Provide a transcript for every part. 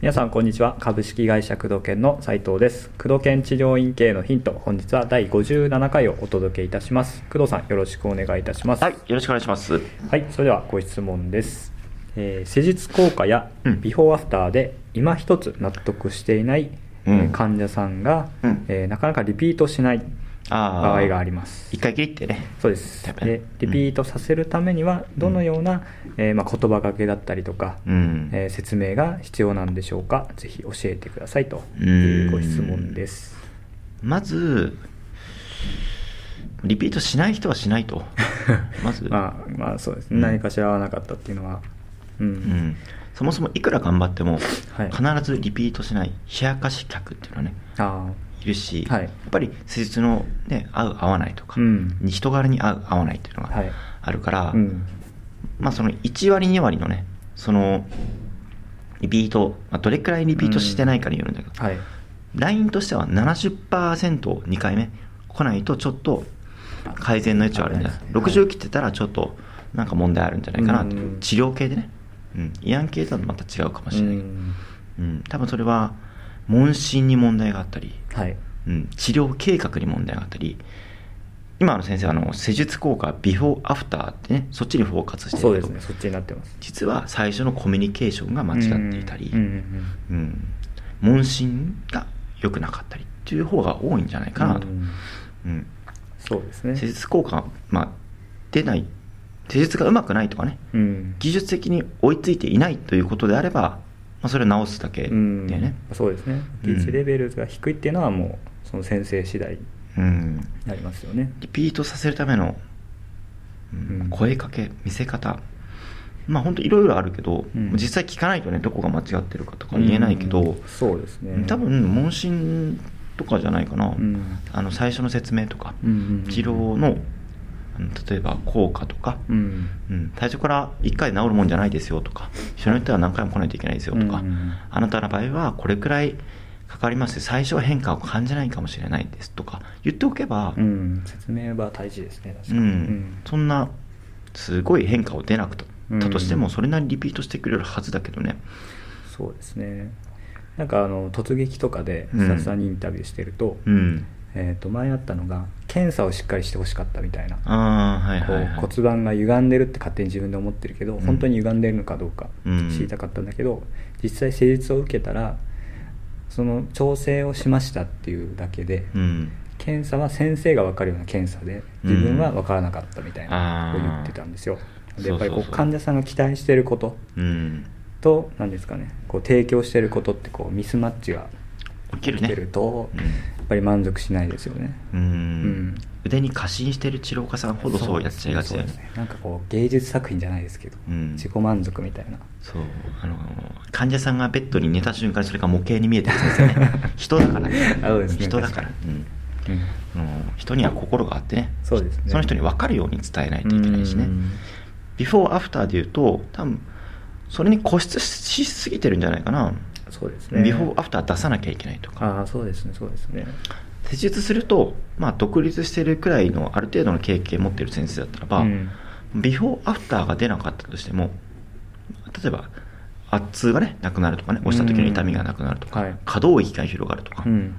皆さんこんにちは。株式会社工藤研の斉藤です。工藤研治療院系のヒント本日は第57回をお届けいたします。工藤さんよろしくお願いいたします。はい、よろしくお願いします。はい、それではご質問です、えー施術効果やうん。ビフォーアフターで今一つ納得していない、えーうん。患者さんが、うん。えーなかなかリピートしないあ場合がありまます。一回きりってね。そうです。でリピートさせるためにはどのような、えーまあ、言葉がけだったりとか、うん。えー説明が必要なんでしょうかぜひ教えてくださいとうん。いうご質問です。まず、リピートしない人はしないと。まず、まあまあそうですね、うん。何かしら合わなかったっていうのは。うん、うん。そもそもいくら頑張っても、はい。必ずリピートしない、冷やかし客っていうのはね、あいるし、はい。やっぱり施術の、ね、合う合わないとか、うん。に人柄に合う合わないっていうのがはい。あるから、あうん。まあその1割2割のね、その、リピート、まあ、どれくらいリピートしてないかによるんだけど、はい。ラインとしては70%を2回目来ないとちょっと改善の余地はあるんじゃない？あはい。60切ってたらちょっとなんか問題あるんじゃないかな。とうん。治療系でね、うん、慰安系とはまた違うかもしれない、うん。うん、多分それは問診に問題があったり、はい。うん、治療計画に問題があったり今の先生はあの施術効果ビフォーアフターってねそっちにフォーカスしてそうるけど、ですねそっちになってます。実は最初のコミュニケーションが間違っていたり、うんうんうん、問診が良くなかったりっていう方が多いんじゃないかなと、うんうんそうですね。施術効果が、まあ、出ない。施術がうまくないとかね。うん。技術的に追いついていないということであれば、まあ、それを直すだけだようん。ね、そうですね。うん。技術レベルが低いっていうのはもうその先生次第にうん、なりますよね。リピートさせるための、うんうん。声かけ見せ方。まあ本当いろいろあるけど、うん。実際聞かないとねどこが間違ってるかとか言えないけど、うん。そうですね。多分問診とかじゃないかな、うん。あの最初の説明とか、うんうんうん。治療の例えば効果とか、うん。うん。最初から1回で治るもんじゃないですよとか。人によっては何回も来ないといけないですよとか、うん。うんあなたの場合はこれくらいかかります。最初は変化を感じないかもしれないですとか。言っておけば、うん。説明は大事ですね確かうにん。そんなすごい変化を出なくたとしてもそれなりにリピートしてくれるはずだけどね。そうですね。なんかあの突撃とかでうん。スタッフさんにインタビューしてると,、うん。えー、と前あったのが検査をしっかりしてほしかったみたいな。ああはいこうはい、はい、骨盤が歪んでるって勝手に自分で思ってるけど、うん。本当に歪んでるのかどうかうん。知りたかったんだけど、実際施術を受けたらその調整をしましたっていうだけで、うん。検査は先生が分かるような検査で自分は分からなかったみたいなうん。ことを言ってたんですよ、でやっぱりこそう患者さんが期待してることうん。と何ですかねこう提供してることってこうミスマッチが起きるね。てると、うん。やっぱり満足しないですよね。うん。うん。腕に過信してる治療家さんほどそうやっちゃいがちだよね。そうですなんかこう芸術作品じゃないですけど、うん。自己満足みたいな。そう。あの患者さんがベッドに寝た瞬間にそれが模型に見えてるんですよね。人だから。ねあそうですね。人だから、確うん。うん。人には心があってね。そうですね。その人に分かるように伝えないといけないしね。うん。ビフォーアフターでいうと多分それに固執しすぎてるんじゃないかな、そうですね。ビフォーアフター出さなきゃいけないとか。ああそうですねそうですね。施術すると、まあ、独立してるくらいのある程度の経験を持ってる先生だったらば、うん。ビフォーアフターが出なかったとしても例えば圧痛がねなくなるとかね押した時の痛みがなくなるとか、うんはい。可動域が広がるとか、うん。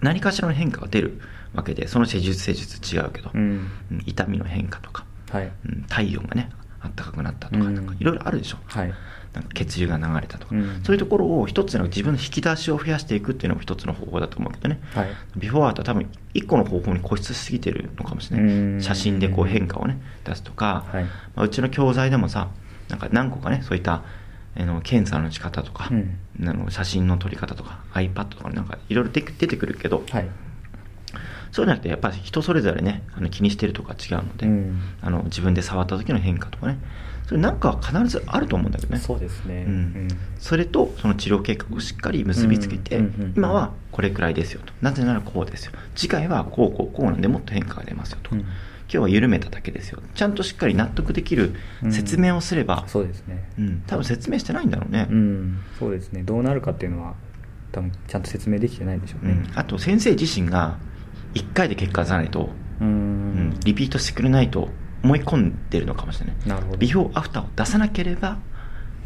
何かしらの変化が出るわけでその施術施術違うけど、痛みの変化とか、はい。うん体温がねあったかくなったとかうん。なんかいろいろあるでしょ、はい。なんか血流が流れたとか、うん。そういうところを一つの自分の引き出しを増やしていくっていうのも一つの方法だと思うけどね、はい。ビフォーアフターは多分一個の方法に固執しすぎてるのかもしれない、うん。写真でこう変化をね出すとか、はい。まあ、うちの教材でもさなんか何個かねそういったあの検査の仕方とか、うん。あの写真の撮り方とか iPad とかなんかいろいろ出出てくるけど、はいそうじゃなくてやっぱり人それぞれねあの気にしてるとか違うので、うん。あの自分で触った時の変化とかね。それなんかは必ずあると思うんだけどね。そうですね。うん。それとその治療計画をしっかり結びつけて、うんうんうん。今はこれくらいですよと。なぜならこうですよ。次回はこうこうこうなんでもっと変化が出ますよと。か、うん。今日は緩めただけですよ。ちゃんとしっかり納得できる説明をすれば、そうですね。うん。多分説明してないんだろうね、うん。そうですね。どうなるかっていうのは多分ちゃんと説明できてないでしょうね。うん。あと先生自身が1回で結果出さないと、ううんんリピートしてくれないと思い込んでるのかもしれない。なるほど。ビフォーアフターを出さなければ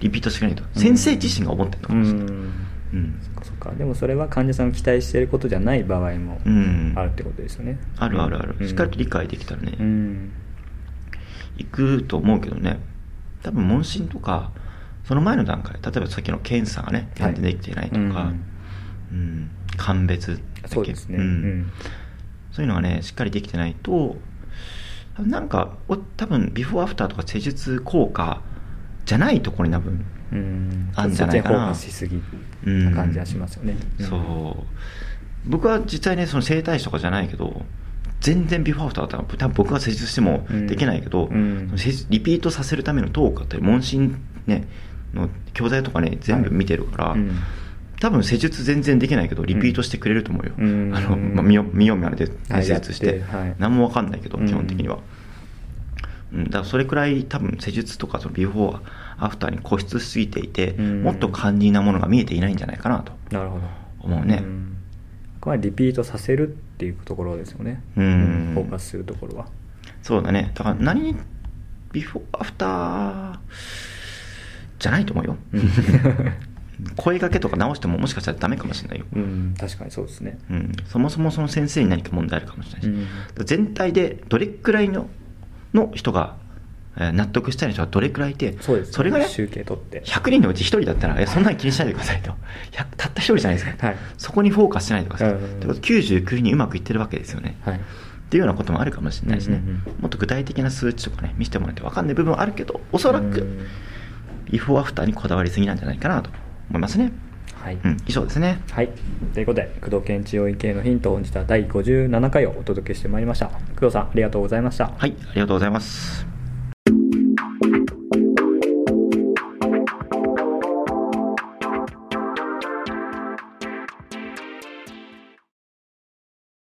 リピートしてくれないと。先生自身が思ってるのかもしれない、うん。うんそっかそっかでもそれは患者さんが期待していることじゃない場合もうん。あるってことですよね、あるあるある、うん。しっかりと理解できたらね、うん。行くと思うけどね。多分問診とかその前の段階例えばさっきの検査がねはい全然できていないとか、うん。うん。鑑別だっけそうですね、うん。うんそういうのがねしっかりできてないとなんかお多分ビフォーアフターとか施術効果じゃないところに多分うん。あんじゃないかな。しすぎな感じはしますよね、ん。そう。僕は実際ねその整体師とかじゃないけど全然ビフォーアフターだったら多分僕が施術してもできないけど、うん。リピートさせるための効果って問診ねの教材とかね全部見てるから、うん多分施術全然できないけどリピートしてくれると思うよ、うん。あの、まあ、見よ見よう見まねではい施術して、はい。何も分かんないけどうん。基本的には、うん、だからそれくらい多分施術とかそのビフォーアフターに固執しすぎていて、うん。もっと肝心なものが見えていないんじゃないかなとなるほど思うね、ん。これはリピートさせるっていうところですよね。うん。フォーカスするところは。そうだね。だから何にビフォーアフターじゃないと思うよ、声掛けとか直してももしかしたらダメかもしれないよ、うん確かにそうですね。うん、そもそもその先生に何か問題あるかもしれないし、うん。全体でどれくらいのの人が、えー納得したい人がどれくらいいてそうですれがね集計取って。100人のうち1人だったらえそんなに気にしないでくださいと。100たった1人じゃないですか、はい。そこにフォーカスしないでください、うんと99人にうまくいってるわけですよね、はい。っていうようなこともあるかもしれないしね、うんうんうん。もっと具体的な数値とかね見せてもらって分かんない部分はあるけどおそらくうん。ビフォーアフターにこだわりすぎなんじゃないかなと思いますね、はい、うん、以上ですねはい。ということで、工藤健治療院系のヒント、本日は第57回をお届けしてまいりました。工藤さん、ありがとうございました。はいありがとうございます